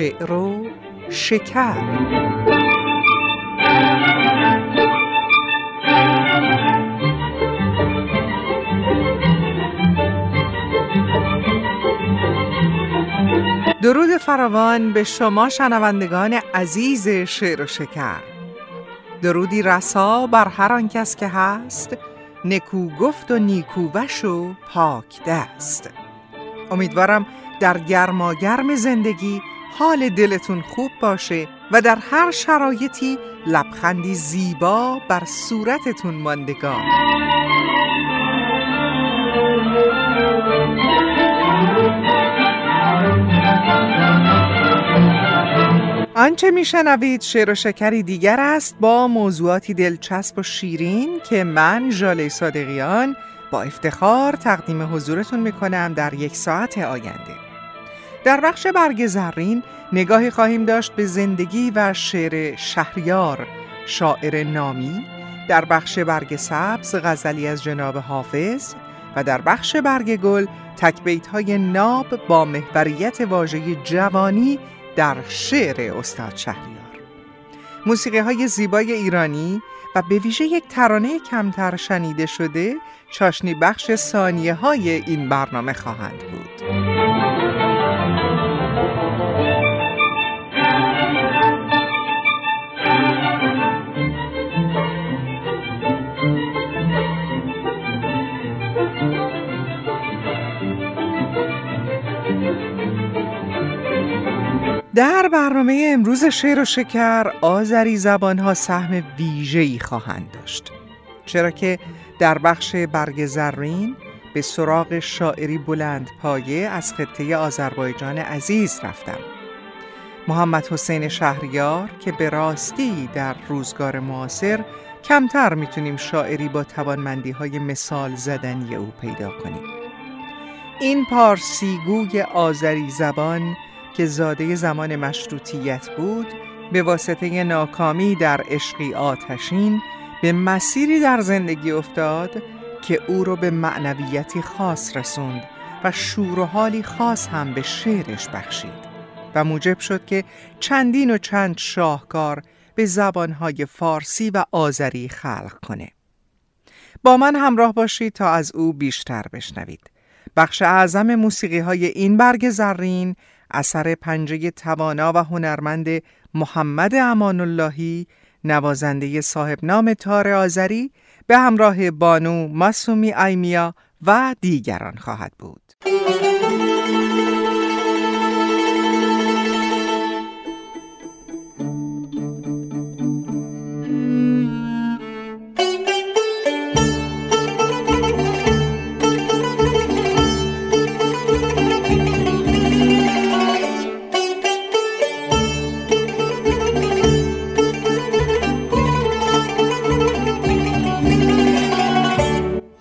شعر و شکر. درود فراوان به شما شنوندگان عزیز شعر و شکر. درودی رسا بر هر آن کس که هست نکو گفت و نیکوبش و پاک دست. امیدوارم در گرماگرم زندگی حال دلتون خوب باشه و در هر شرایطی لبخندی زیبا بر صورتتون ماندگار. آنچه میشنوید شعر و شکری دیگر است با موضوعاتی دلچسب و شیرین که من ژاله صادقیان با افتخار تقدیم حضورتون می‌کنم در یک ساعت آینده. در بخش برگ زرین نگاهی خواهیم داشت به زندگی و شعر شهریار شاعر نامی در بخش برگ سبز غزلی از جناب حافظ و در بخش برگ گل تکبیت های ناب با محوریت واژه جوانی در شعر استاد شهریار موسیقی های زیبای ایرانی و به ویژه یک ترانه کمتر شنیده شده چاشنی بخش ثانیه های این برنامه خواهند بود. در برنامه امروز شعر و شکر آذری زبانها سهم ویژه‌ای خواهند داشت. چرا که در بخش برگ زرین به سراغ شاعری بلند پایه از خطه آذربایجان عزیز رفتم. محمد حسین شهریار که به راستی در روزگار معاصر کمتر می‌تونیم شاعری با توانمندی های مثال زدنی او پیدا کنیم. این پارسیگوی آذری زبان که زاده زمان مشروطیت بود به واسطه ناکامی در عشقی آتشین به مسیری در زندگی افتاد که او را به معنویتی خاص رسوند و شور و حالی خاص هم به شعرش بخشید و موجب شد که چندین و چند شاهکار به زبانهای فارسی و آذری خلق کنه. با من همراه باشید تا از او بیشتر بشنوید. بخش اعظم موسیقی های این برگ زرین اثر پنجه توانا و هنرمند محمد امان اللهی نوازنده صاحب نام تار آذری به همراه بانو ماسومی ایمیا و دیگران خواهد بود.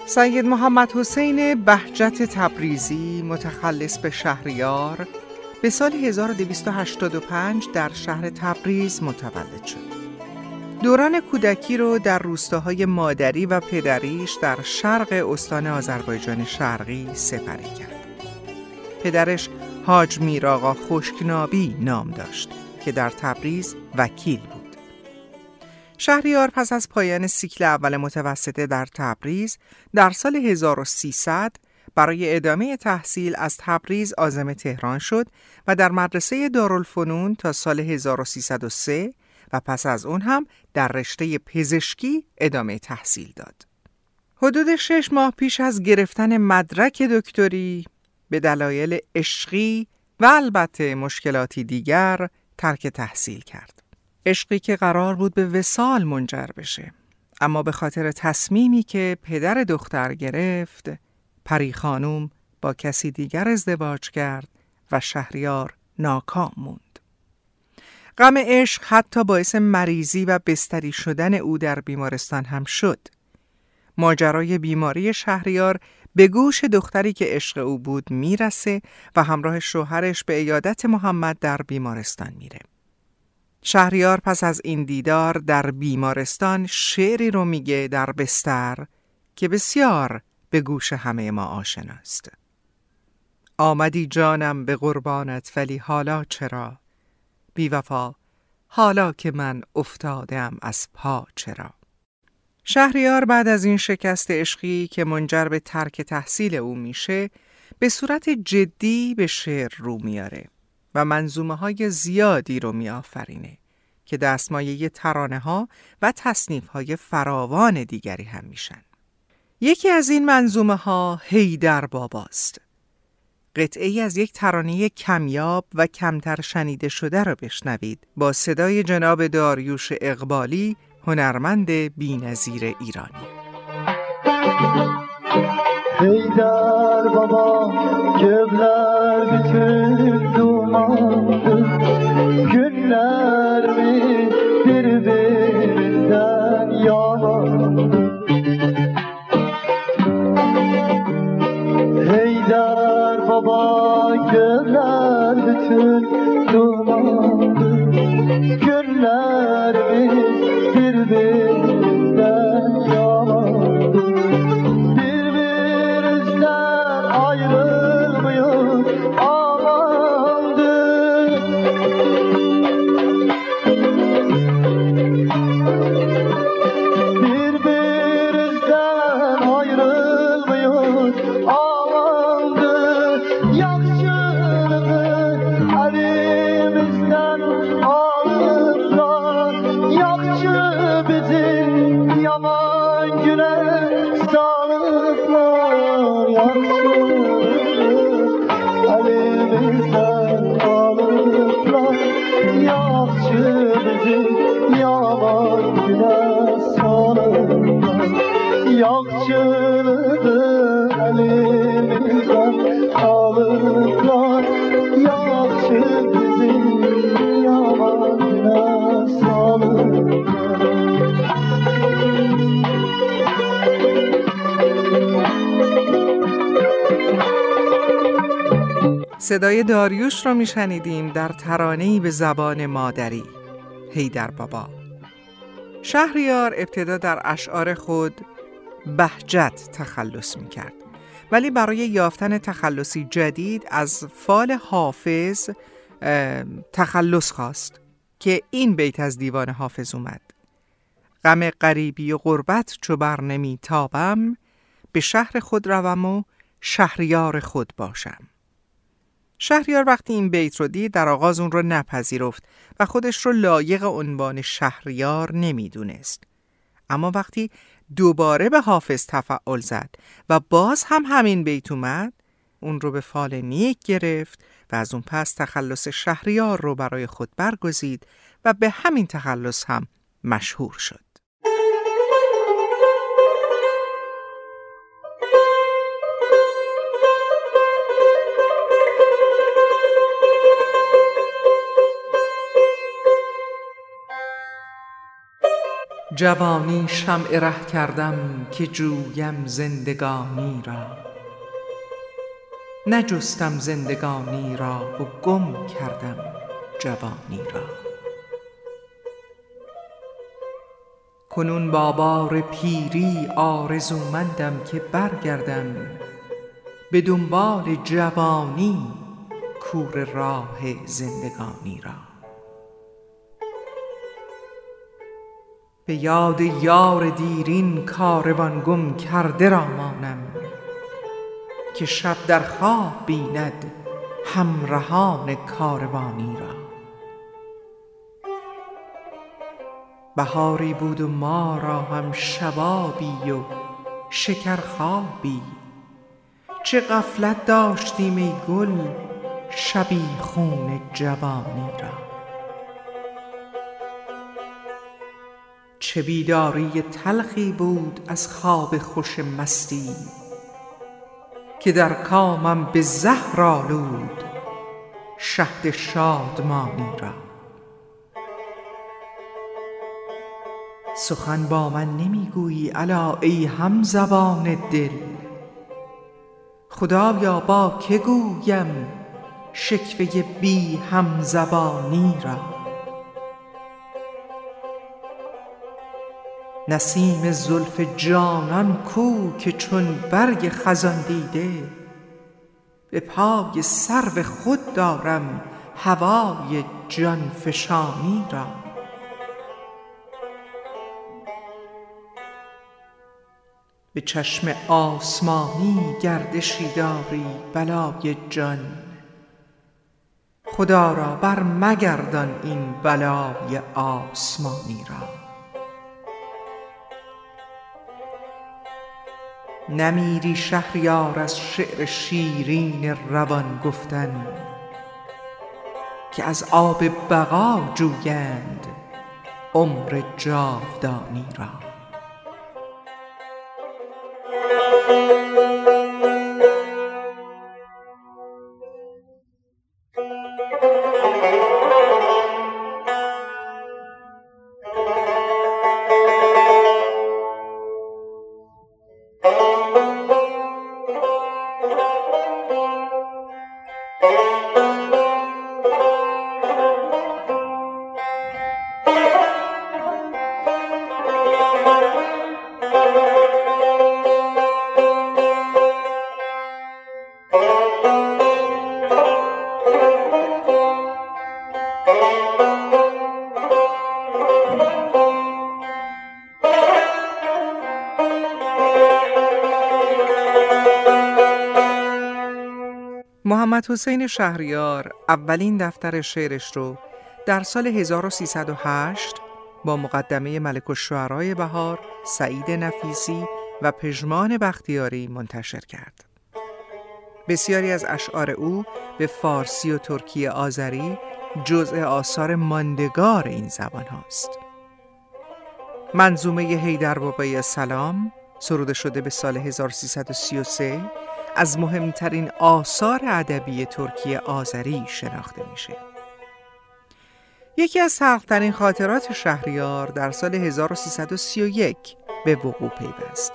سید محمد حسین بهجت تبریزی متخلص به شهریار به سال 1285 در شهر تبریز متولد شد. دوران کودکی رو در روستاهای مادری و پدریش در شرق استان آذربایجان شرقی سپری کرد. پدرش حاج میراغا خشکنابی نام داشت که در تبریز وکیل بود. شهریار پس از پایان سیکل اول متوسطه در تبریز در سال 1300 برای ادامه تحصیل از تبریز آزم تهران شد و در مدرسه دارالفنون تا سال 1303 و پس از اون هم در رشته پزشکی ادامه تحصیل داد. حدود شش ماه پیش از گرفتن مدرک دکتری به دلایل عشقی و البته مشکلاتی دیگر ترک تحصیل کرد. عشقی که قرار بود به وسال منجر بشه. اما به خاطر تصمیمی که پدر دختر گرفت پری خانوم با کسی دیگر ازدواج کرد و شهریار ناکام موند. غم عشق حتی باعث مریضی و بستری شدن او در بیمارستان هم شد. ماجرای بیماری شهریار به گوش دختری که عشق او بود می‌رسه و همراه شوهرش به ایادت محمد در بیمارستان میره. شهریار پس از این دیدار در بیمارستان شعری رو میگه در بستر که بسیار به گوش همه ما آشناست. آمدی جانم به قربانت ولی حالا چرا؟ بیوفا حالا که من افتادم از پا چرا؟ شهریار بعد از این شکست عشقی که منجر به ترک تحصیل او میشه به صورت جدی به شعر رو میاره. و منظومه های زیادی رو میآفرینه که دستمایه ترانه ها و تصنیف های فراوان دیگری هم میشن. یکی از این منظومه ها هیدر باباست. قطعه ای از یک ترانه کمیاب و کمتر شنیده شده را بشنوید با صدای جناب داریوش اقبالی هنرمند بینظیر ایرانی هیدر بابا dumandı Güller mi? Birbirinden yalan Heydar baba göller bütün duman Güller mi? Birbirinden صدای داریوش را میشنیدیم در ترانه‌ای به زبان مادری. هیدر بابا. شهریار ابتدا در اشعار خود بهجت تخلص می کرد ولی برای یافتن تخلصی جدید از فال حافظ تخلص خواست که این بیت از دیوان حافظ اومد. غم غریبی و غربت چو بر نمی تابم به شهر خود روم و شهریار خود باشم. شهریار وقتی این بیت رو دید در آغاز اون رو نپذیرفت و خودش رو لایق عنوان شهریار نمی‌دونست. اما وقتی دوباره به حافظ تفعال زد و باز هم همین بیت اومد اون رو به فال نیک گرفت و از اون پس تخلص شهریار رو برای خود برگزید و به همین تخلص هم مشهور شد. جوانی شمع ره کردم که جویم زندگانی را. نجستم زندگانی را و گم کردم جوانی را. کنون با بار پیری آرزومندم که برگردم به دنبال جوانی کور راه زندگانی را. به یاد یار دیرین کاروان گم کرده را مانم که شب در خواب بیند همرهان کاروانی را. بهاری بود و ما را هم شبابی و شکرخوابی. چه غفلت داشتیم ای گل شبیخون جوانی را. چه بیداری تلخی بود از خواب خوش مستی که در کامم به زهر آلود شهد شادمانی را. سخن با من نمی‌گویی الا ای هم زبان دل. خدایا با که گویم شکوه بی هم زبانی را؟ نسیم زلف جانان کو که چون برگ خزان دیده. به پای سرو خود دارم هوای جان فشانی را. به چشم آسمانی گردشی داری بلای جان. خدا را بر مگردان این بلای آسمانی را. نمیری شهریار از شعر شیرین روان گفتن که از آب بقا جویند عمر جاودانی را. محمد حسین شهریار اولین دفتر شعرش رو در سال 1308 با مقدمه ملک الشعرای بهار، سعید نفیسی و پژمان بختیاری منتشر کرد. بسیاری از اشعار او به فارسی و ترکی آذری جزء آثار ماندگار این زبان هاست. منظومه هیدر بابای سلام سروده شده به سال 1333 از مهمترین آثار ادبی ترکی آذری شناخته میشه. یکی از سختترین خاطرات شهریار در سال 1331 به وقوع پیوست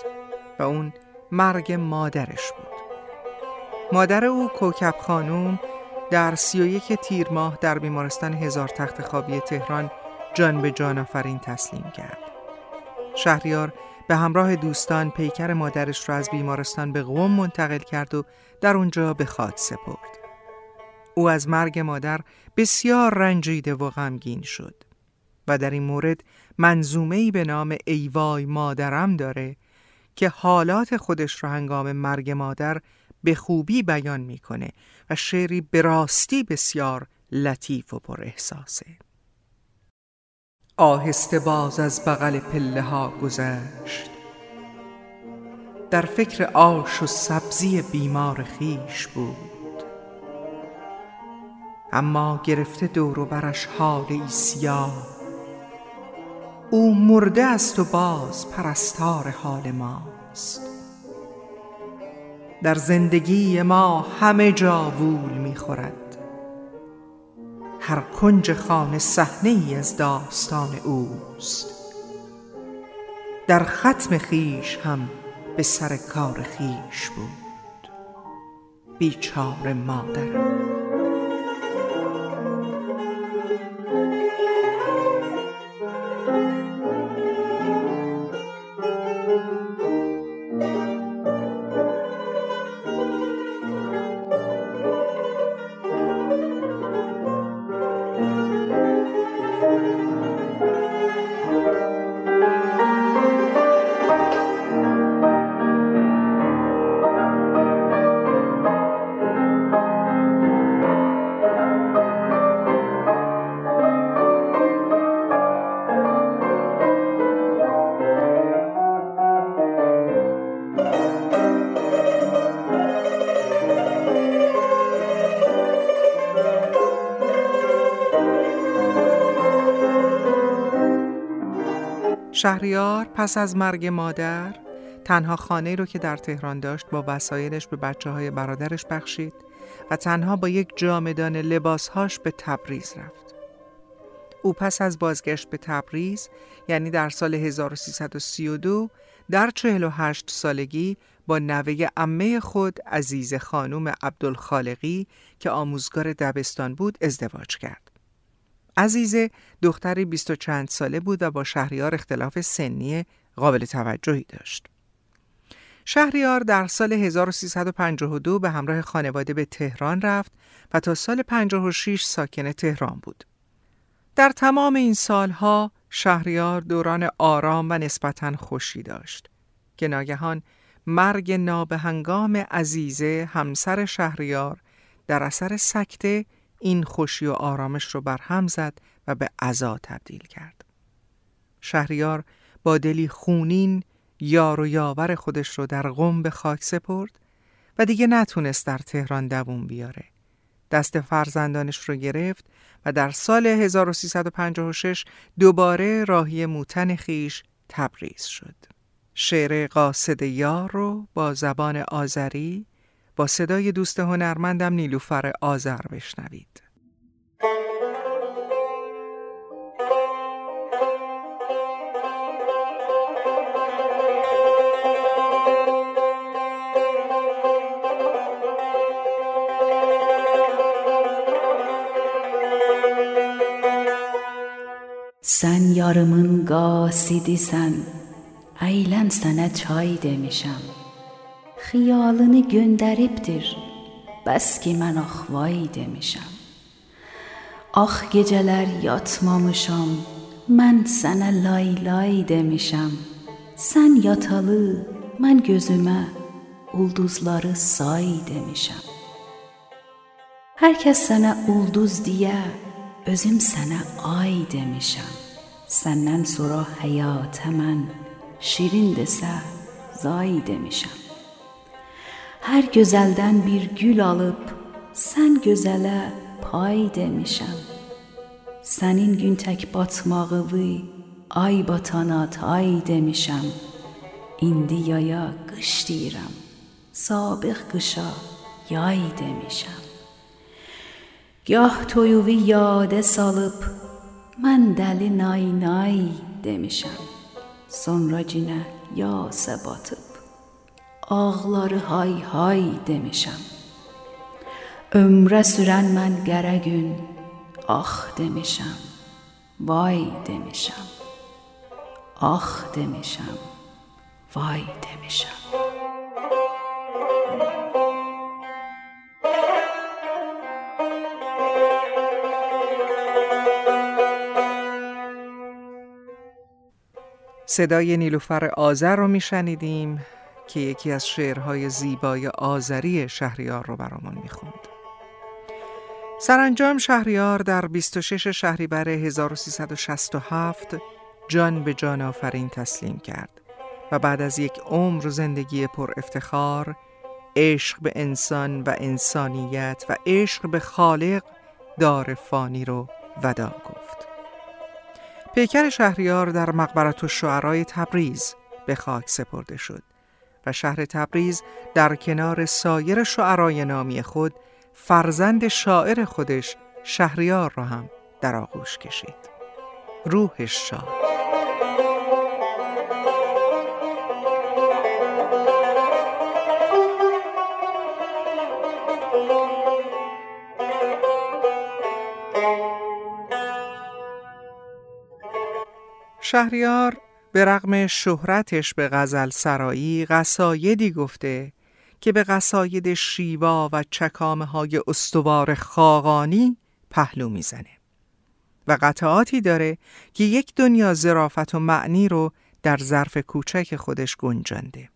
و اون مرگ مادرش بود. مادر او کوکب خانوم در 31 تیر ماه در بیمارستان هزار تخت خوابی تهران جان به جان آفرین تسلیم کرد. شهریار به همراه دوستان پیکر مادرش را از بیمارستان به قوم منتقل کرد و در اونجا به خاک سپرد. او از مرگ مادر بسیار رنجیده و غمگین شد و در این مورد منظومه‌ای به نام ایوای مادرم داره که حالات خودش را هنگام مرگ مادر به خوبی بیان می‌کنه و شعری به راستی بسیار لطیف و پر احساسه. آهسته باز از بغل پله ها گذشت. در فکر آش و سبزی بیمار خیش بود. اما گرفته دور و برش حاله سیاه. او مرده است و باز پرستار حال ماست. در زندگی ما همه جا وول می‌خورد. هر کنج خانه صحنه ای از داستان اوست. در ختم خیش هم به سر کار خیش بود. بیچاره مادرم. شهریار پس از مرگ مادر تنها خانه رو که در تهران داشت با وسایلش به بچه های برادرش بخشید و تنها با یک جامدان لباسهاش به تبریز رفت. او پس از بازگشت به تبریز یعنی در سال 1332 در 48 سالگی با نوه امه خود عزیز خانوم عبدالخالقی که آموزگار دبستان بود ازدواج کرد. عزیزه دختری بیست و چند ساله بود و با شهریار اختلاف سنی قابل توجهی داشت. شهریار در سال 1352 به همراه خانواده به تهران رفت و تا سال 56 ساکن تهران بود. در تمام این سالها شهریار دوران آرام و نسبتاً خوشی داشت که ناگهان مرگ نابهنگام عزیزه همسر شهریار در اثر سکته این خوشی و آرامش رو بر هم زد و به عزا تبدیل کرد. شهریار با دلی خونین یار و یاور خودش رو در قم به خاک سپرد و دیگه نتونست در تهران دووم بیاره. دست فرزندانش رو گرفت و در سال 1356 دوباره راهی موتن خیش تبریز شد. شعر قاصد یار رو با زبان آذری با صدای دوست هنرمندم نیلوفر آذر بشنوید. Sen yarımın qasidisən, əylən sənə çay demişəm. خیالانی گندریب دیر بس که من آخوای دمیشم. آخ گجلر یاتمامشم من سن لای لای دمیشم. سن یاتالی من گزومه اولدوزلاری سای دمیشم. هرکس سنه اولدوز دیه ازم سنه آی دمیشم سنن سرا حیات همن شیرین دسه زای دمیشم Hər gözəldən bir gül alıb sən gözələ pay demişəm. Sənin gün tək batmağılı ay batana tay demişəm. İndi yaya qış deyirəm. Sabiq qışa yay demişəm. Gah toyuvi yadə salıb mən dəli nay nay demişəm. Sonra cinə yasə batıb ağları hay hay demişəm. Ömrə sürən mən qərə gün ax demişəm. Vay demişəm. Ax demişəm. Vay demişəm. صدای نیلوفر آذر رو میشنیدیم که یکی از شعرهای زیبای آذری شهریار رو برامون می‌خوند. سرانجام شهریار در 26 شهریور 1367 جان به جان آفرین تسلیم کرد و بعد از یک عمر زندگی پر افتخار عشق به انسان و انسانیت و عشق به خالق دار فانی رو ودا گفت. پیکر شهریار در مقبرت و شعرهای تبریز به خاک سپرده شد و شهر تبریز در کنار سایر شعرای نامی خود فرزند شاعر خودش شهریار را هم در آغوش کشید. روحش شاد شهریار به رغم شهرتش به غزل سرایی قصایدی گفته که به قصاید شیوا و چکامه های استوار خاقانی پهلو می‌زنه و قطعاتی داره که یک دنیا زرافت و معنی رو در ظرف کوچک خودش گنجانده.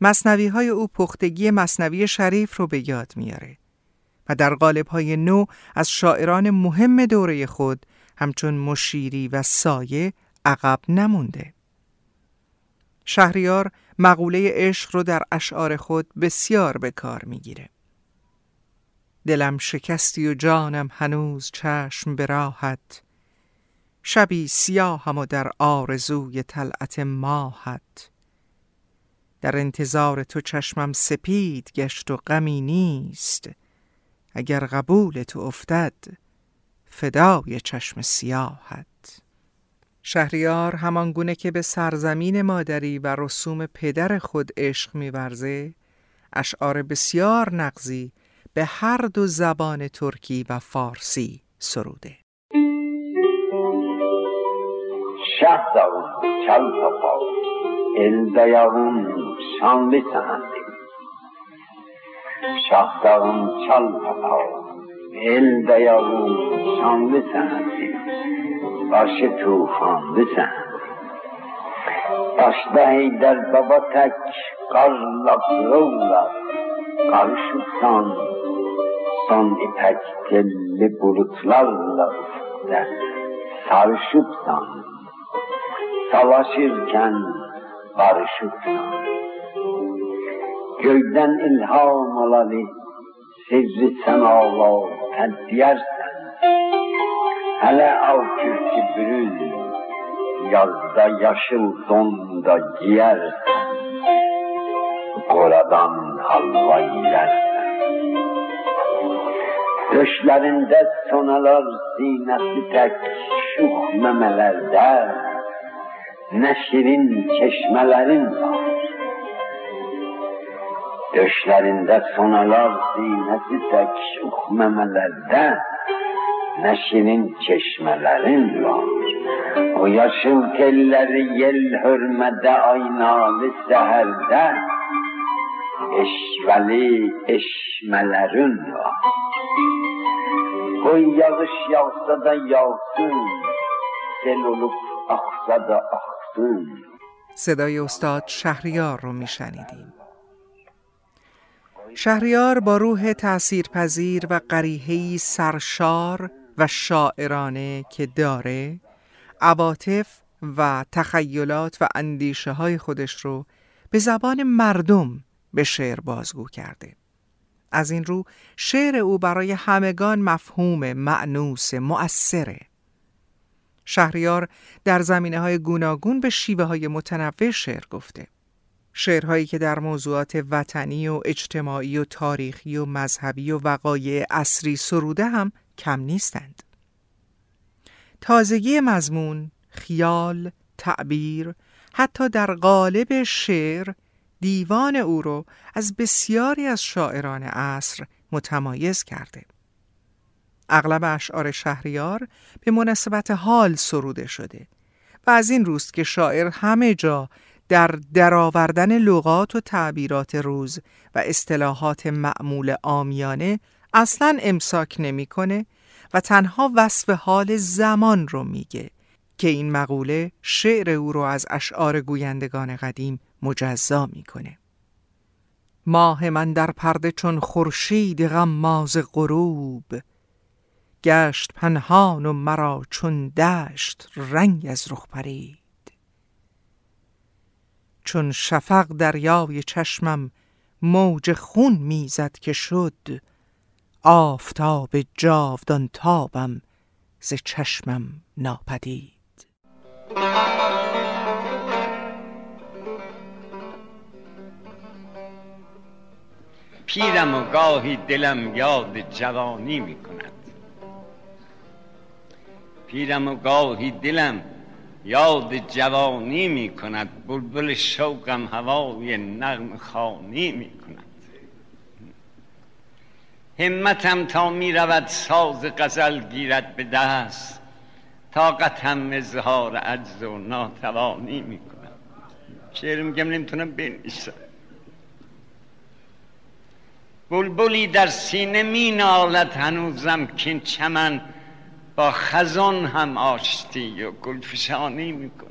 مصنوی های او پختگی مصنوی شریف رو به یاد میاره و در قالب های نو از شاعران مهم دوره خود همچون مشیری و سایه عقب نمونده. شهریار مقوله عشق رو در اشعار خود بسیار به کار می‌گیره. دلم شکستی و جانم هنوز چشم به راحت شبی سیاهم و در آرزوی طلعت ماهت در انتظار تو چشمم سپید گشت و غمی نیست اگر قبول تو افتد فدای چشم سیاحت شهریار همان گونه که به سرزمین مادری و رسوم پدر خود عشق میورزه اشعار بسیار نقضی به هر دو زبان ترکی و فارسی سروده. چل el dayağın şanlı senendi. Şahdağın çal patağı, el Elbeyazın şanlı sensin, başı tufanlı sen. Başta Heyder Baba tek, karla pırılla, karışıktan son ipek telli bulutlarla ufukta sarışıpsan, savaşırken barışıpsan, göyden ilham alalı sirri sen ağlar, tədbiyərsən, hələ av kürkü bürül, yazda yaşıl donda giyersen, oradan halva yersen. Döşlerinde sonalar sinesi tek şuh memelerde, neşirin çeşmelerin var. Döşlerinde sonalar sinesi tek şuh memelerde, neşirin çeşmelerin var. O yaşıl telleri yel hürmede aynalı seherde, eşveli eşmelerin var. Koy yağış yağsa da yağsın, sel olup aksa da aksın. صدای استاد شهریار رو میشنیدیم. شهریار با روح تأثیرپذیر و قریحه‌ای سرشار و شاعرانه که داره عواطف و تخیلات و اندیشه های خودش رو به زبان مردم به شعر بازگو کرده. از این رو شعر او برای همگان مفهوم معنوس مؤثره. شهریار در زمینه های گوناگون به شیوه های متنوع شعر گفته. شعرهایی که در موضوعات وطنی و اجتماعی و تاریخی و مذهبی و وقایع اصری سروده هم کم نیستند تازگی مضمون، خیال، تعبیر، حتی در قالب شعر دیوان او را از بسیاری از شاعران عصر متمایز کرده. اغلب اشعار شهریار به مناسبت حال سروده شده و از این روست که شاعر همه جا در درآوردن لغات و تعبیرات روز و اصطلاحات معمول آمیانه اصلا امساک نمی‌کنه و تنها وصف حال زمان رو میگه که این مقوله شعر او رو از اشعار گویندگان قدیم مجزا می‌کنه. ماه من در پرده چون خورشید غماز غروب گشت پنهان و مرا چون دشت رنگ از رخ پرید چون شفق دریای چشمم موج خون می‌زد که شد آفتاب جاودان تابم ز چشمم ناپدید. پیرم و گاهی دلم یاد جوانی می کند پیرم و گاهی دلم یاد جوانی می کند بلبل شوقم هوای نغم خانی می کند همتم تا می رود ساز غزل گیرد به دست طاقتم اظهار عجز و ناتوانی می کنم شعر میگم نمی‌تونم بنویسم. بلبلی در سینه می نالد هنوزم که چمن با خزان هم آشتی و گلفشانی می کند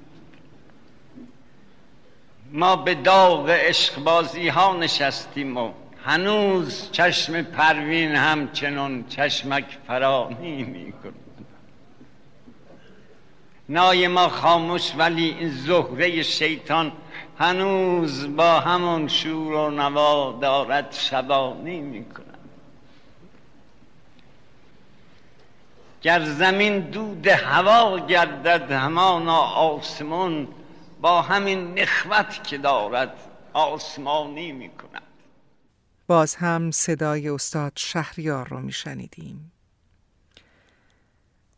ما به داغ عشقبازی ها نشستیم و هنوز چشم پروین همچنان چشمک فرانی می کند نای ما خاموش ولی این زهره شیطان هنوز با همون شور و نوا دارد شبانی می گر زمین دود هوا گردد همانا آسمان با همین نخوت که دارد آسمانی می کند باز هم صدای استاد شهریار رو می شنیدیم.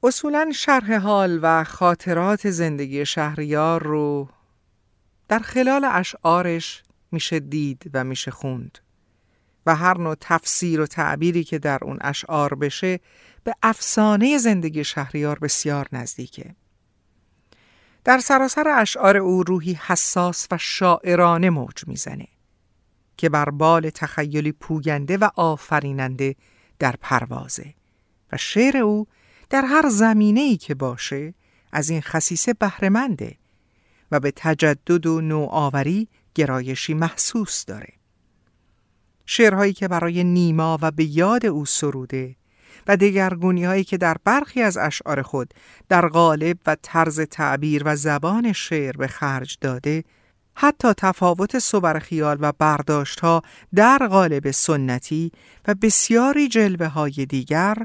اصولا شرح حال و خاطرات زندگی شهریار رو در خلال اشعارش میشه دید و میشه خوند و هر نوع تفسیر و تعبیری که در اون اشعار بشه به افسانه زندگی شهریار بسیار نزدیکه در سراسر اشعار او روحی حساس و شاعرانه موج می‌زنه که بر بال تخیلی پوینده و آفریننده در پروازه و شعر او در هر زمینه ای که باشه از این خصیصه بهرهمنده و به تجدد و نوآوری گرایشی محسوس داره. شعرهایی که برای نیما و به یاد او سروده و دگرگونی هایی که در برخی از اشعار خود در غالب و طرز تعبیر و زبان شعر به خرج داده حتی تفاوت صور خیال و برداشت ها در قالب سنتی و بسیاری جلوه های دیگر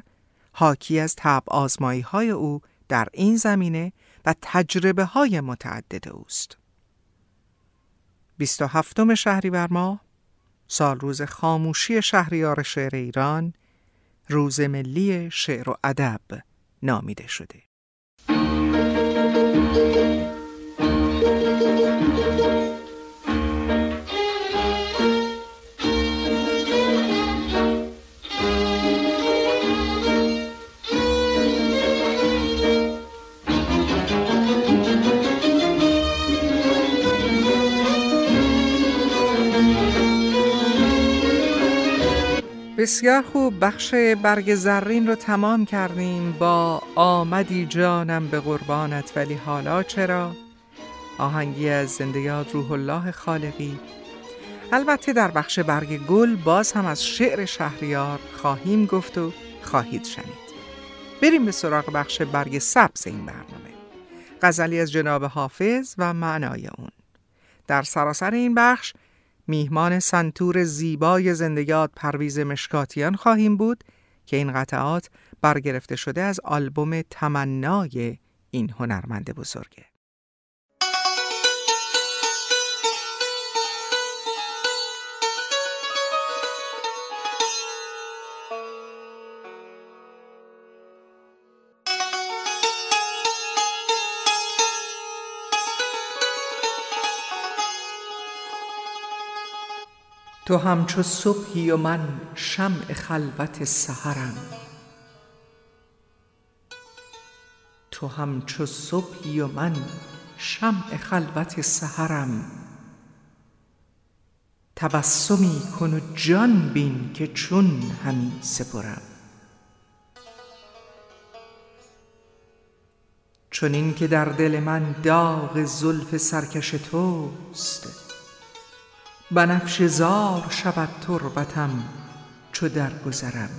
حاکی از تب آزمایی های او در این زمینه و تجربه های متعدد اوست. 27 شهریور ماه سال روز خاموشی شهریار شعر ایران روز ملی شعر و ادب نامیده شده. بسیار خوب بخش برگ زرین رو تمام کردیم. با آمدی جانم به قربانت ولی حالا چرا؟ آهنگی از زنده یاد روح الله خالقی. البته در بخش برگ گل باز هم از شعر شهریار خواهیم گفت و خواهید شنید. بریم به سراغ بخش برگ سبز این برنامه. غزلی از جناب حافظ و معنای اون. در سراسر این بخش میهمان سنتور زیبای زندگیات پرویز مشکاتیان خواهیم بود که این قطعات برگرفته شده از آلبوم تمنای این هنرمند بزرگه. تو همچو صبحی و من شمع خلوت سحرم. تو همچو صبحی و من شمع خلوت سحرم. تبسمی کن و جان بین که چون همی سپرم. چنین که در دل من داغ زلف سرکش توست بنفش زار شود تربتم چو درگذرم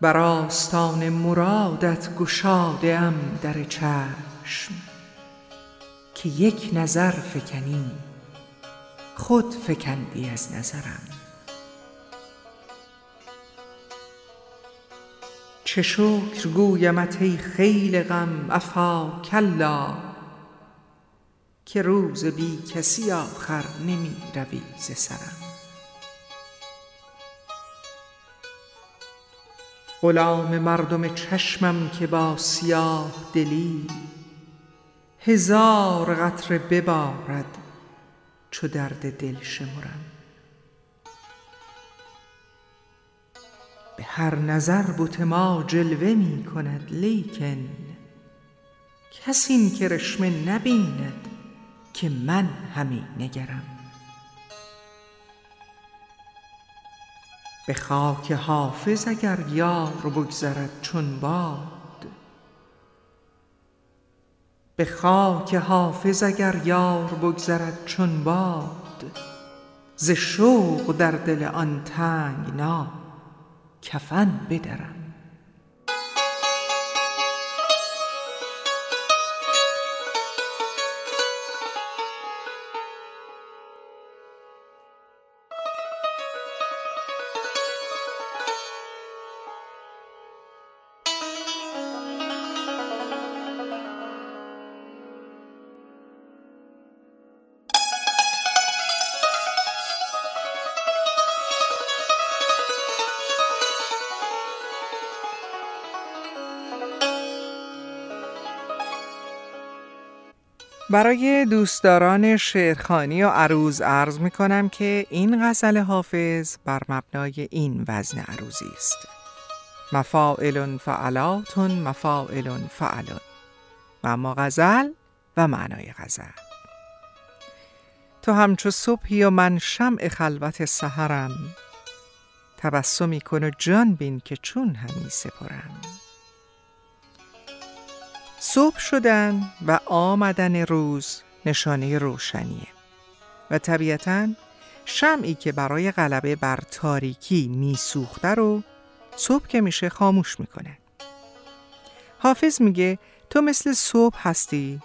بر آستان مرادت گشاده ام در چشم که یک نظر فکنی خود فکندی از نظرم. چه شکر گویمت ای خیل غم عفا کلا که روز بی کسی آخر نمی روی ز سرم. غلام مردم چشمم که با سیاه دلی هزار قطره ببارد چو درد دل شمرم. به هر نظر بت ما جلوه می کند لیکن کس این کرشمه نبیند. که من همی نگرم. به خاک حافظ اگر یار بگذرد چون باد. به خاک حافظ اگر یار بگذرد چون باد. ز شوق در دل آن تنگنا کفن بدرم. برای دوستداران شعرخانی و عروض عرض می کنم که این غزل حافظ بر مبنای این وزن عروضی است. مفاعل فعلاتون مفاعل فعلون و اما غزل و معنای غزل. تو همچو صبحی و من شمع خلوت سحرم تبسمی کن و جان بین که چون همی سپرم. صبح شدن و آمدن روز نشانه روشنیه. و طبیعتا شمعی که برای غلبه بر تاریکی میسوخته رو صبح که میشه خاموش می‌کنه. حافظ میگه تو مثل صبح هستی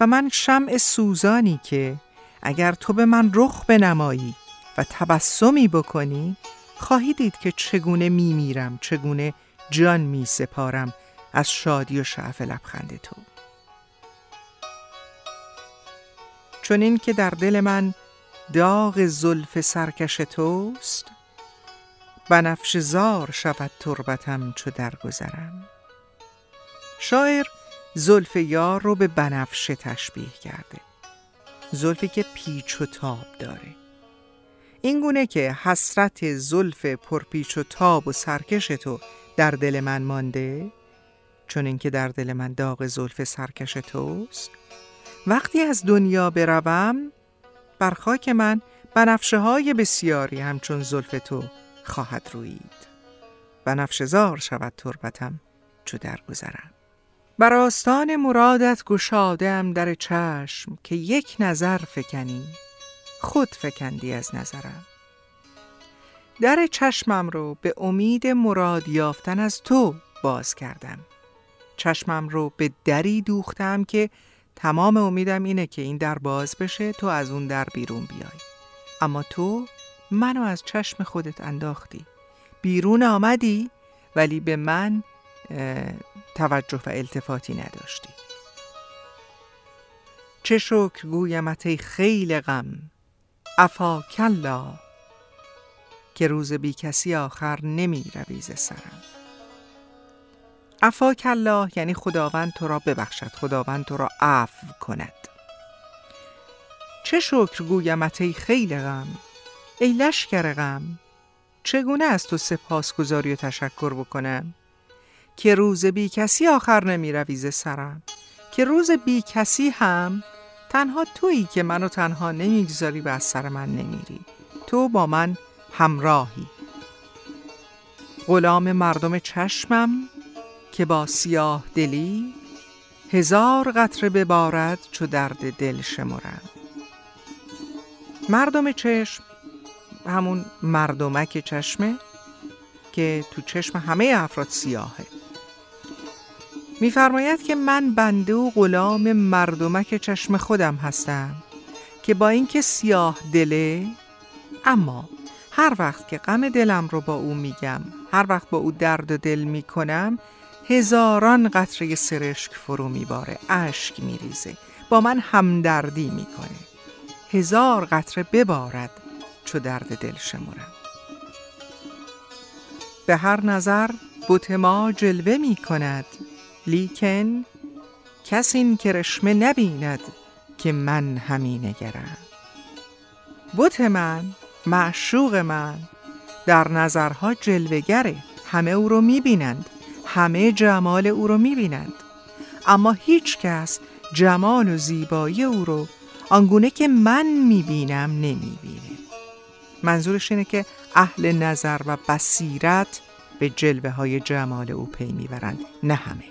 و من شمع سوزانی که اگر تو به من رخ بنمایی و تبسمی بکنی خواهی دید که چگونه میمیرم چگونه جان می سپارم از شادی و شعف لبخند تو. چون این که در دل من داغ زلف سرکش توست بنفش زار شود تربتم چو درگذرم. شاعر زلف یار رو به بنفشه تشبیه کرده زلفی که پیچ و تاب داره. این گونه که حسرت زلف پرپیچ و تاب و سرکش تو در دل من مانده چون اینکه در دل من داغ زلف سرکش توست. وقتی از دنیا بروم بر خاک من بنفشه های بسیاری همچون زلف تو خواهد روید. بنفشه زار شود تربتم چو درگذرم بر آستان مرادت گشادم در چشم که یک نظر فکنی خود فکندی از نظرم. در چشمم رو به امید مراد یافتن از تو باز کردم. چشمم رو به دری دوختم که تمام امیدم اینه که این در باز بشه تو از اون در بیرون بیای. اما تو منو از چشم خودت انداختی. بیرون آمدی ولی به من توجه و التفاتی نداشتی. چه شکر گویمت ای غم. افا کلا که روز بی کسی آخر نمی رویز سرم. افا کلا یعنی خداوند تو را ببخشد خداوند تو را عفو کند. چه شکر گویمت ای خیل غم ای لشکر غم. چگونه از تو سپاسگزاری و تشکر بکنم؟ که روز بی کسی آخر نمی رویز سرم. که روز بی کسی هم تنها تویی که منو تنها نمی‌گذاری و از سر من نمیری. تو با من همراهی. غلام مردم چشمم که با سیاه دلی هزار قطره ببارد چو درد دل شمرم مردم چشم همون مردمک چشمه که تو چشم همه افراد سیاهه. میفرماید که من بنده و غلام مردمک چشم خودم هستم که با اینکه سیاه دله اما هر وقت که غم دلم رو با او میگم هر وقت با او درد و دل می‌کنم هزاران قطره سرشک فرو میباره اشک میریزه با من همدردی می‌کنه. هزار قطره ببارد چو درد دل شمرم به هر نظر بت ما جلوه می کند لیکن کس این کرشمه نبیند که من همی نگرم. بت من معشوق من در نظرها جلوگره همه او رو می‌بینند. همه جمال او رو می‌بینند. اما هیچ کس جمال و زیبایی او رو آنگونه که من می‌بینم نمی‌بینه. منظورش اینه که اهل نظر و بصیرت به جلوه های جمال او پی می‌برند نه همه.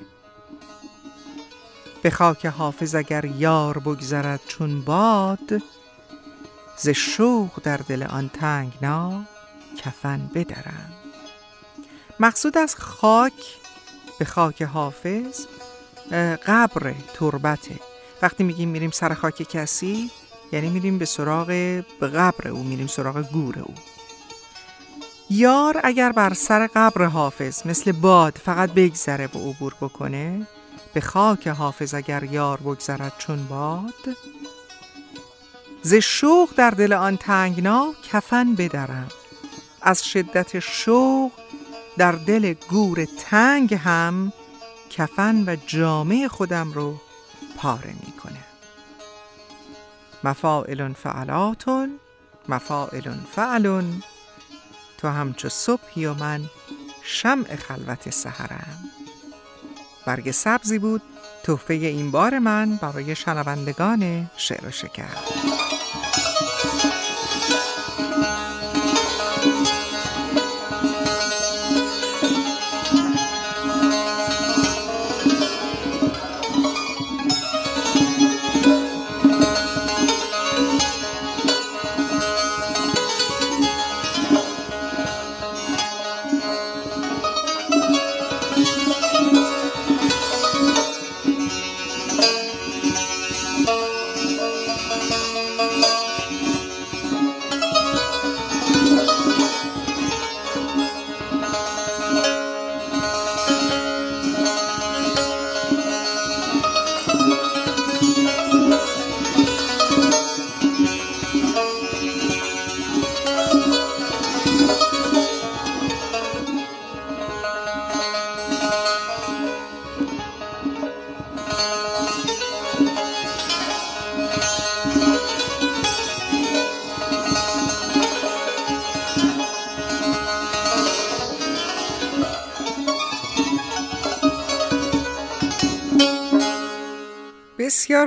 به خاک حافظ اگر یار بگذرد چون باد ز شوق در دل آن تنگنا کفن بدرم. مقصود از خاک به خاک حافظ قبر تربته وقتی میگیم میریم سر خاک کسی یعنی میریم به سراغ قبر او میریم سراغ گور او. یار اگر بر سر قبر حافظ مثل باد فقط بگذره و عبور بکنه به خاک حافظ اگر یار بگذرد چون باد ز شوق در دل آن تنگنا کفن بدرم. از شدت شوق در دل گور تنگ هم کفن و جامعه خودم رو پاره می‌کنه. مفاعل فعلاتون مفاعل فعلون تو همچو صبحی و من شمع خلوت سحرم. برگ سبزی بود تحفه این بار من برای شنوندگان شعر و شکر.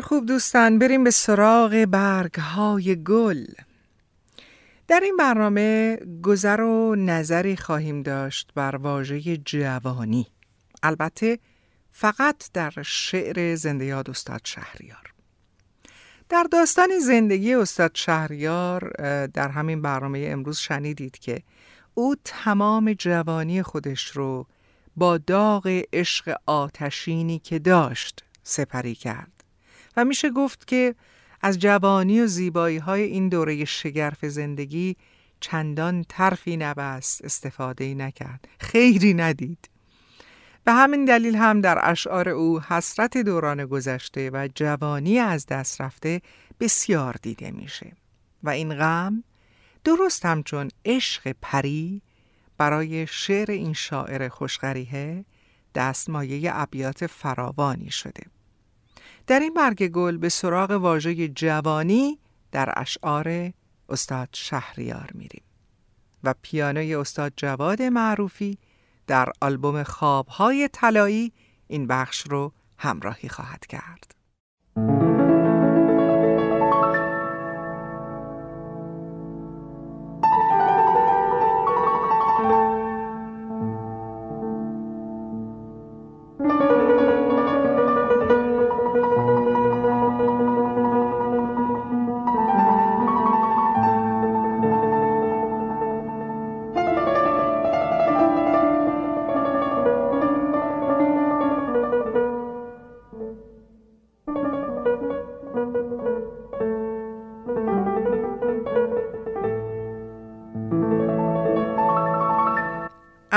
خوب دوستان بریم به سراغ برگ های گل. در این برنامه گذر و نظری خواهیم داشت بر واژه جوانی. البته فقط در شعر زنده یاد استاد شهریار. در داستان زندگی استاد شهریار در همین برنامه امروز شنیدید که او تمام جوانی خودش رو با داغ عشق آتشینی که داشت سپری کرد. و میشه گفت که از جوانی و زیبایی های این دوره شگرف زندگی چندان ترفی نبست استفاده نکرد خیری ندید. به همین دلیل هم در اشعار او حسرت دوران گذشته و جوانی از دست رفته بسیار دیده میشه و این غم درست همچون عشق پری برای شعر این شاعر خوشغریه دستمایه ابیات فراوانی شده. در این برگ گل به سراغ واژه جوانی در اشعار استاد شهریار میریم و پیانوی استاد جواد معروفی در آلبوم خوابهای طلایی این بخش رو همراهی خواهد کرد.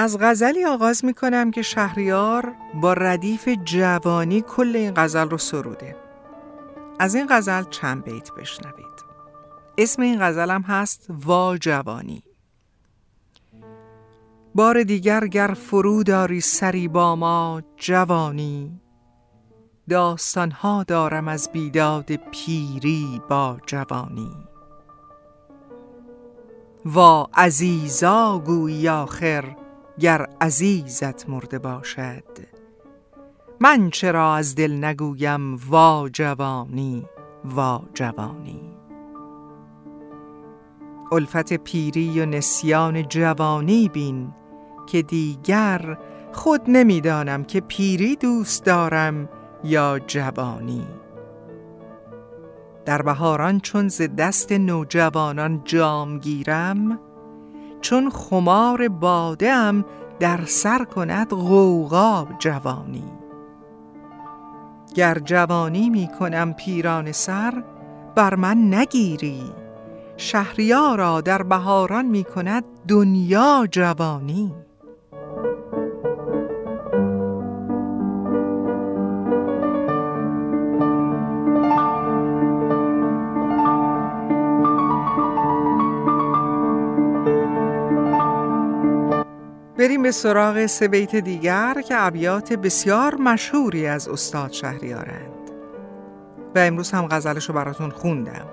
از غزلی آغاز می کنم که شهریار با ردیف جوانی کل این غزل رو سروده. از این غزل چند بیت بشنوید. اسم این غزلم هست وا جوانی بار دیگر گر فرو داری سری با ما جوانی. داستانها دارم از بیداد پیری با جوانی. وا عزیزا گویی آخر گر عزیزت مرده باشد. من چرا از دل نگویم وا جوانی وا جوانی؟ الفت پیری و نسیان جوانی بین که دیگر خود نمی‌دانم که پیری دوست دارم یا جوانی. در بهاران چون ز دست نوجوانان جام گیرم چون خمار باده ام در سر کند غوغا جوانی. گر جوانی می کنم پیران سر بر من نگیری. شهریارا در بهاران می کند دنیا جوانی. بریم به سراغ سه بیت دیگر که ابیات بسیار مشهوری از استاد شهریارند. و امروز هم غزلشو براتون خوندم.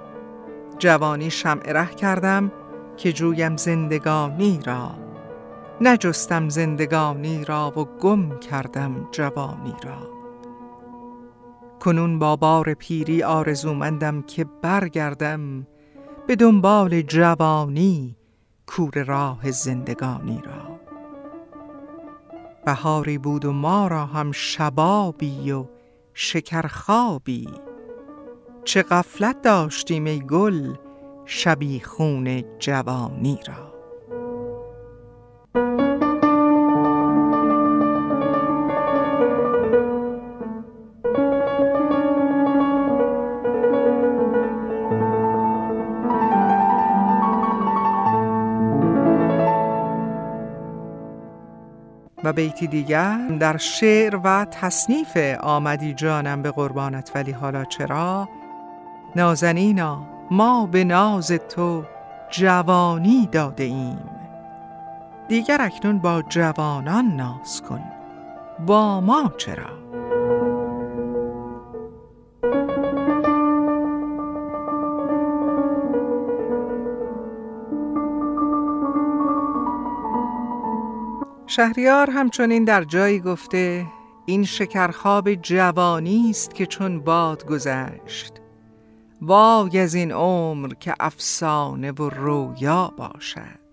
جوانی شمع ره کردم که جویم زندگانی را. نجستم زندگانی را و گم کردم جوانی را. کنون با بار پیری آرزومندم که برگردم به دنبال جوانی کور راه زندگانی را. بهاری بود و ما را هم شبابی و شکرخوابی. چه غفلت داشتیم ای گل شبیخون جوانی را. و بیتی دیگر در شعر و تصنیف آمدی جانم به قربانت ولی حالا چرا؟ نازنینا ما به ناز تو جوانی داده ایم. دیگر اکنون با جوانان ناز کن. با ما چرا؟ شهریار همچنین در جایی گفته این شکرخواب جوانی است که چون باد گذشت. وای از این عمر که افسانه و رویا باشد.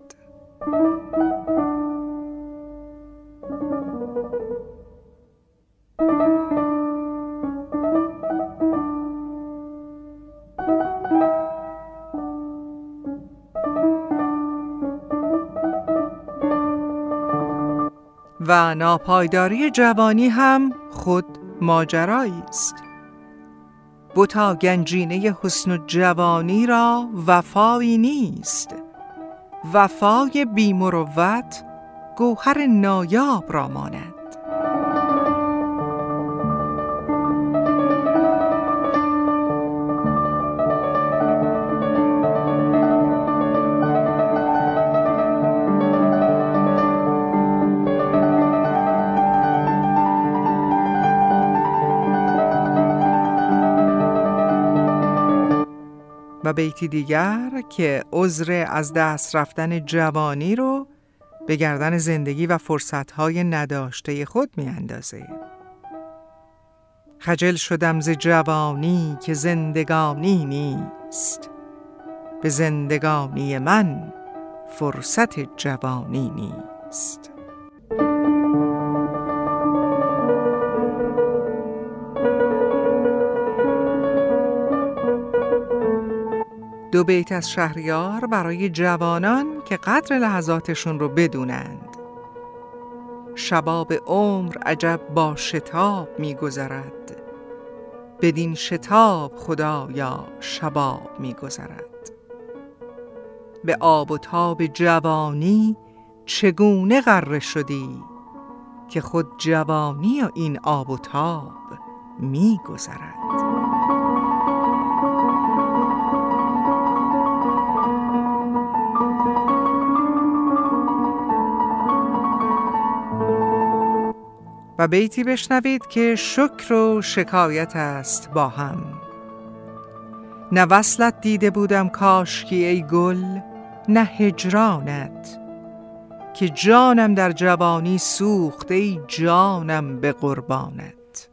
ناپایداری جوانی هم خود ماجرایی است. بتا گنجینه حسن و جوانی را وفایی نیست. وفای بیمروت گوهر نایاب را ماند. بیتی دیگر که عذر از دست رفتن جوانی رو به گردن زندگی و فرصتهای نداشته خود می اندازه. خجل شدم ز جوانی که زندگانی نیست به زندگانی من فرصت جوانی نیست دو بیت از شهریار برای جوانان که قدر لحظاتشون رو بدونند. شباب عمر عجب با شتاب میگذرد. بدین شتاب خدایا شباب میگذرد. به آب و تاب جوانی چگونه غره شدی که خود جوانی و این آب و تاب میگذرد؟ و بیتی بشنوید که شکر و شکایت است با هم. نه وصلت دیده بودم کاشکی ای گل نه هجرانت که جانم در جوانی سوخت ای جانم به قربانت.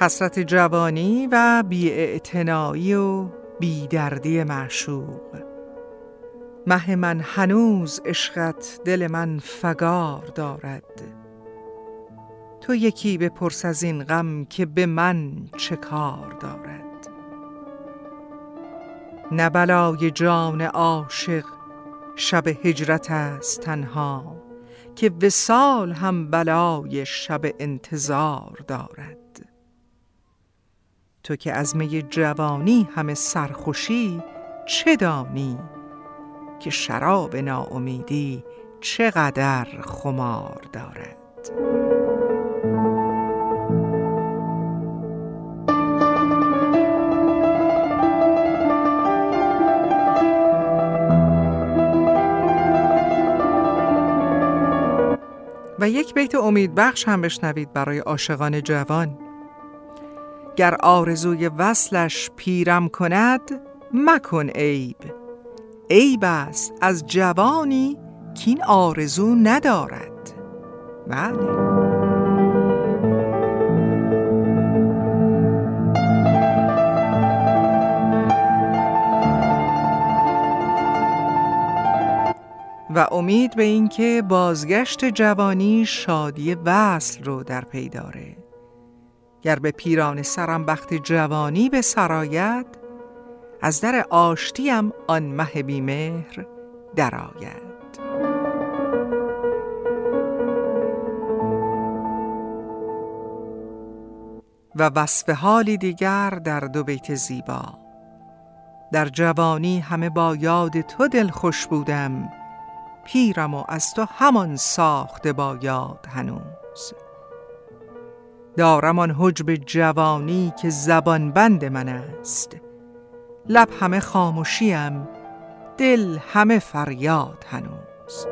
حسرت جوانی و بیاعتنایی و بیدردی معشوق. مه من هنوز عشقت دل من فگار دارد. تو یکی بپرس از این غم که به من چه کار دارد. نه بلای جان عاشق شب هجرت است تنها که وسال هم بلای شب انتظار دارد. تو که از می جوانی همه سرخوشی چه دانی؟ که شراب ناامیدی چقدر خمار دارد. و یک بیت امید بخش هم بشنوید برای عاشقان جوان. گر آرزوی وصلش پیرم کند مکن عیب. عیب است از جوانی که این آرزو ندارد. بله. و امید به اینکه بازگشت جوانی شادی وصل رو در پی داره. گر به پیران سرم بخت جوانی به سرایت از در آشتیم آن مه بیمهر درآید. و وصف حالی دیگر در دو بیت زیبا. در جوانی همه با یاد تو دل خوش بودم پیرم و از تو همان ساخته با یاد هنوز. دارم آن حجب جوانی که زبان بند من است. لب همه خاموشیم دل همه فریاد هنوز.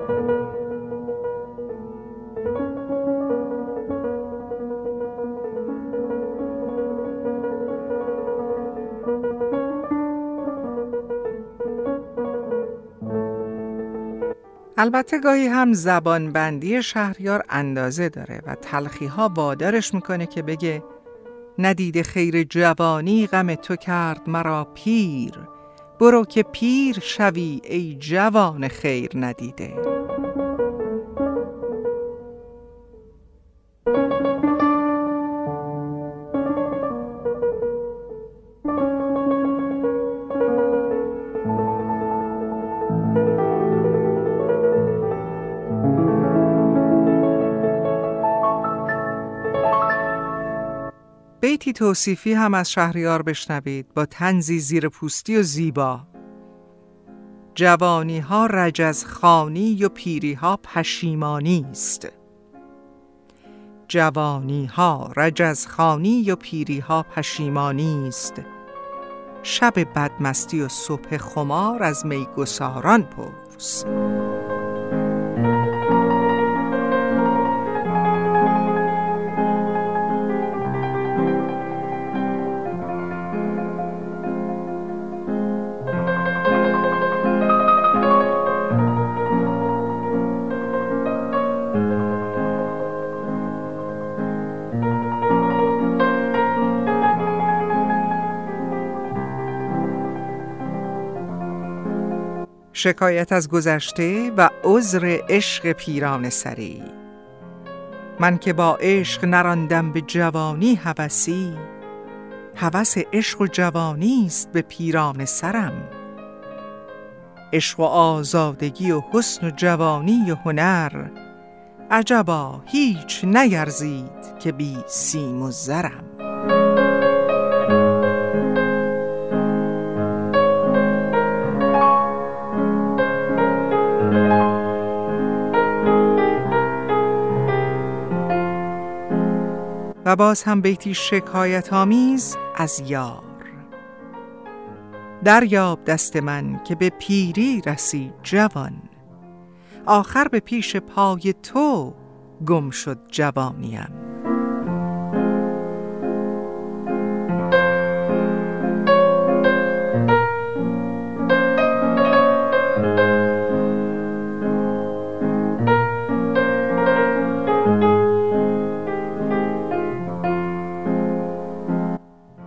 البته گاهی هم زبانبندی شهریار اندازه داره و تلخی ها وادارش می‌کنه که بگه ندید خیر جوانی غم تو کرد مرا پیر. برو که پیر شوی ای جوان خیر ندیده. بیتی توصیفی هم از شهریار بشنوید با تنزی زیر پوستی و زیبا. جوانی ها رجز خانی و پیری ها پشیمانی است. جوانی ها رجز خانی و پیری ها پشیمانی است. شب بدمستی و صبح خمار از میگساران پرس. شکایت از گذشته و عذر عشق پیران سری. من که با عشق نراندم به جوانی هوسی هوس عشق و جوانی است به پیران سرم. عشق و آزادگی و حسن و جوانی و هنر عجبا هیچ نیرزید که بی سیم و زرم. باز هم بیتی شکایت آمیز از یار. دریاب دست من که به پیری رسی جوان. آخر به پیش پای تو گم شد جوانیم.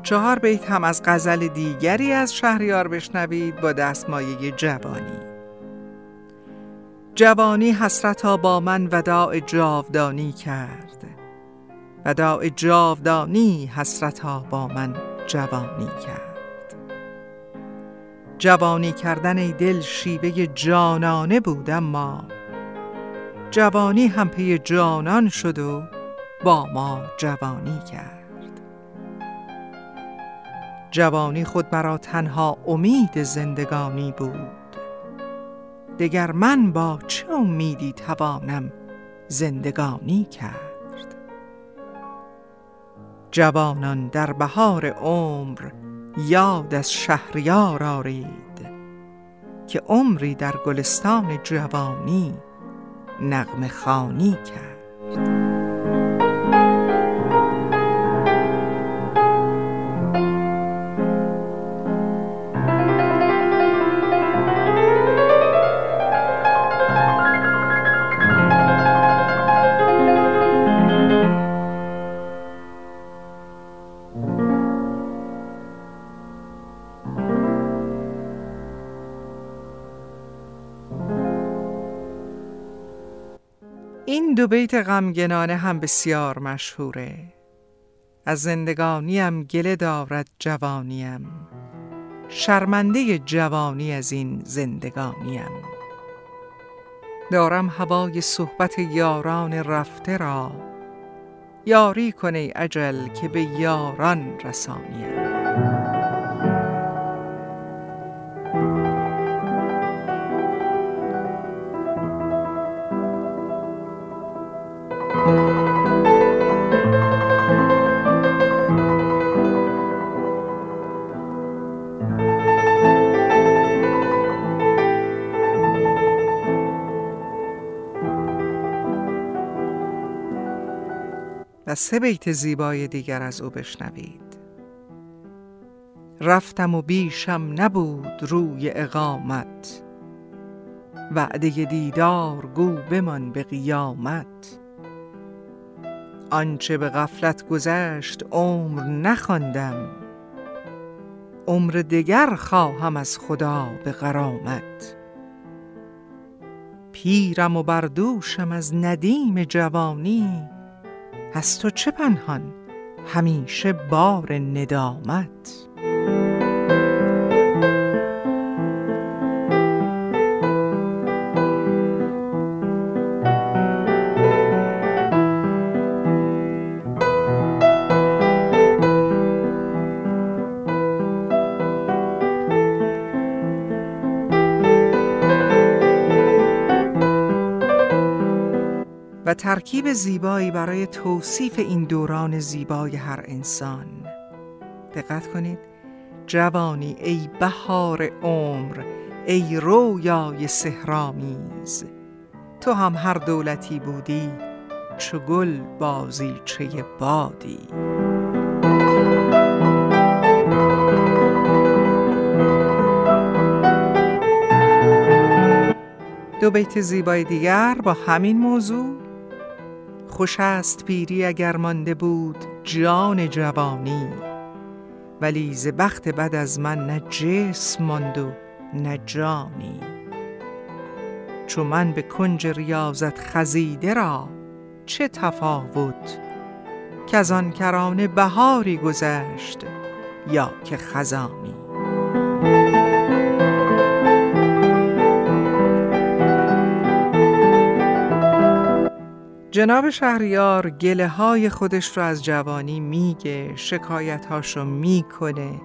چهار بیت هم از غزل دیگری از شهریار بشنوید با دستمایه جوانی. جوانی حسرتا با من وداع جاودانی کرد. وداع جاودانی حسرتا با من جوانی کرد. جوانی کردن ای دل شیوه جانانه بودم ما جوانی هم پی جانان شد و با ما جوانی کرد. جوانی خود مرا تنها امید زندگانی بود. دگر من با چه امیدی توانم زندگانی کرد؟ جوانان در بهار عمر یاد از شهریار آرید که عمری در گلستان جوانی نغمه خانی کرد. بیت غمگنانه هم بسیار مشهوره. از زندگانیم گله دارد جوانیم. شرمنده جوانی از این زندگانیم. دارم هوای صحبت یاران رفته را. یاری کنه اجل که به یاران رسانیم. سه بیت زیبای دیگر از او بشنوید. رفتم و بیشم نبود روی اقامت. وعده دیدار گو بمان به قیامت. آنچه به غفلت گذشت عمر نخواندم. عمر دگر خواهم از خدا به غرامت. پیرم و بردوشم از ندیم جوانی از تو چه پنهان؟ همیشه بار ندامت. ترکیب زیبایی برای توصیف این دوران زیبای هر انسان. دقت کنید. جوانی ای بهار عمر ای رویای سهرامیز تو هم هر دولتی بودی چو گل بازیچه بادی. دو بیت زیبای دیگر با همین موضوع. خوش است پیری اگر مانده بود جان جوانی. ولی ز بخت بد از من نه جسم ماند و نه جانی. چو من به کنج ریاضت خزیده را چه تفاوت که از آن کرانه بهاری گذشت یا که خزانی. جناب شهریار گله های خودش رو از جوانی میگه شکایت هاشو می‌کنه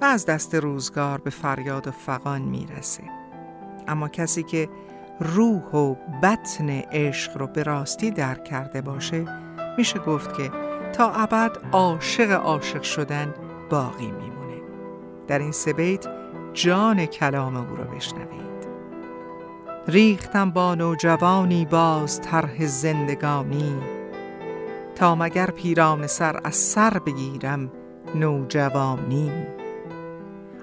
و از دست روزگار به فریاد و فقان می‌رسه. اما کسی که روح و بطن عشق رو به راستی درک کرده باشه میشه گفت که تا ابد عاشق عاشق شدن باقی میمونه. در این سه بیت جان کلام او رو بشنوید. ریختم با نوجوانی باز طرح زندگانی. تا مگر پیران سر از سر بگیرم نوجوانی؟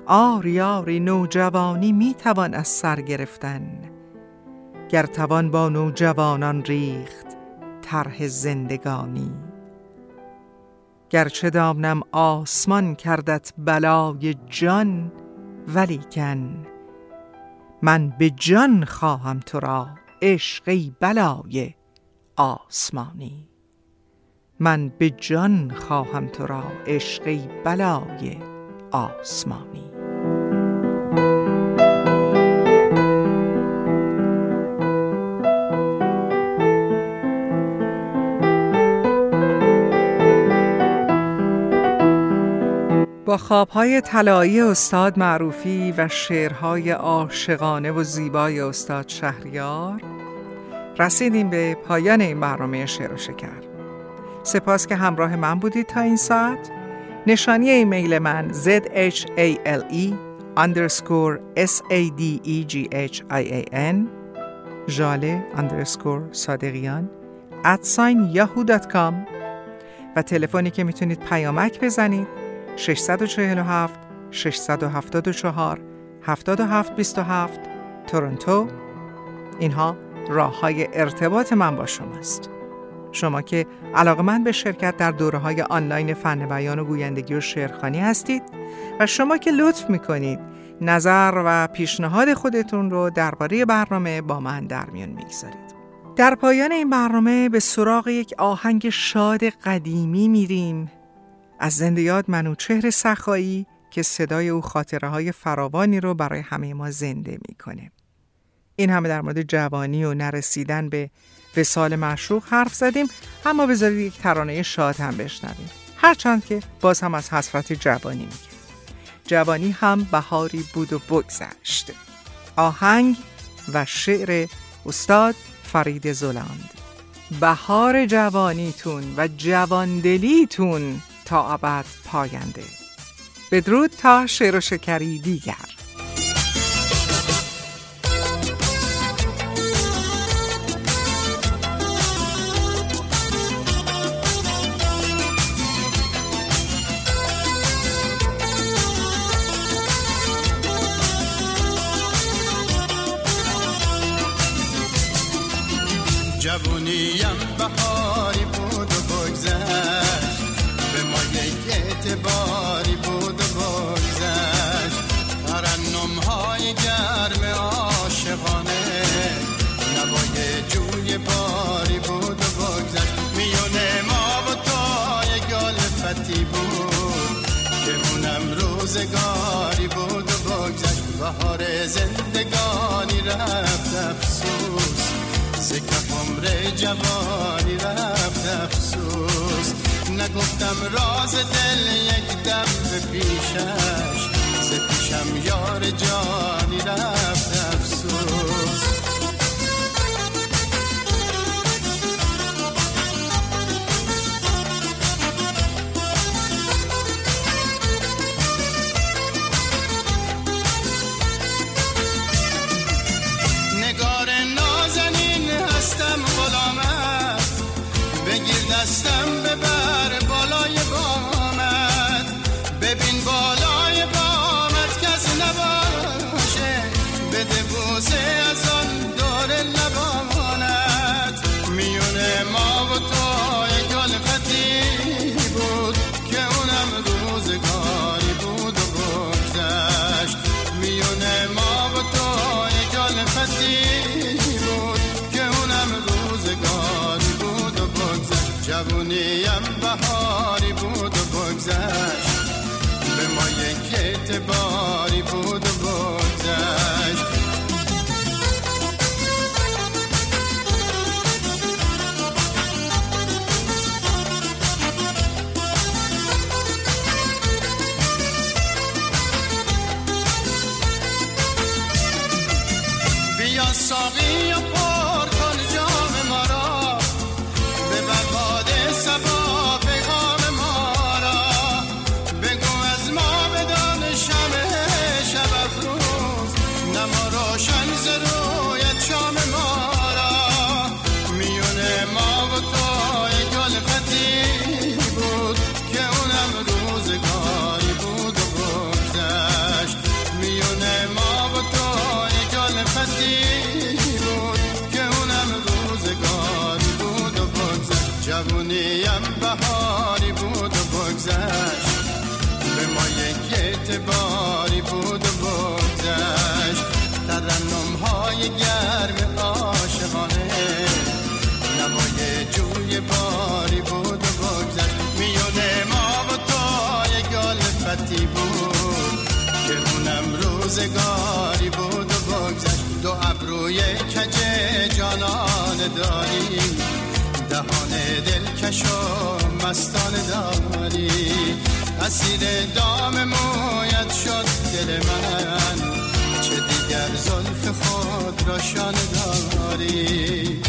آری آری نوجوانی می‌توان از سر گرفتن. گر توان با نوجوانان ریخت طرح زندگانی. گرچه دامنم آسمان کردت بلای جان ولیکن من به جان خواهم تو را عشقی بلای آسمانی. من به جان خواهم تو را عشقی بلای آسمانی. با خوابهای طلایی استاد معروفی و شعرهای عاشقانه و زیبای استاد شهریار رسیدیم به پایان این برنامه شعر و شکر. سپاس که همراه من بودید تا این ساعت. نشانی ایمیل من zhale underscore sadeghian جاله underscore صادقیان at sign و تلفنی که می‌تونید پیامک بزنید 647 674 7727 تورنتو. اینها راه های ارتباط من با شماست. شما که علاقه من به شرکت در دوره های آنلاین فن بیان و گویندگی و شعرخانی هستید و شما که لطف می‌کنید نظر و پیشنهاد خودتون رو درباره برنامه با من در میان می‌گذارید. در پایان این برنامه به سراغ یک آهنگ شاد قدیمی میریم. از زنده یاد منوچهر سخایی که صدای او خاطره های فراوانی رو برای همه ما زنده می‌کنه. این همه در مورد جوانی و نرسیدن به وسال مشروق حرف زدیم اما بذارید یک ترانه شاد هم بشنویم. هرچند که باز هم از حسرت جوانی میگه جوانی هم بهاری بود و بگذشت. آهنگ و شعر استاد فرید زلاند بهار جوانیتون و جواندلیتون تا ابد پاینده. بدرود تا شعر و شکری دیگر. جوونیم بهاری بود و یک اعتباری بود و بگذشت ترنم های گرم عاشقانه. نوای جوی باری بود و بگذشت میون ما و تای گلفتی بود. که اونم روزگاری بود و بگذشت بهار زندگانی رفت افسوس. سکه عمر جوانی رفت نگفتم راز دل یک دم به پیشش ز پیشم یار جانی رفت. مستان داری اسیر دام مویت شد دل من. چه دیگر زلف خود را شان داری.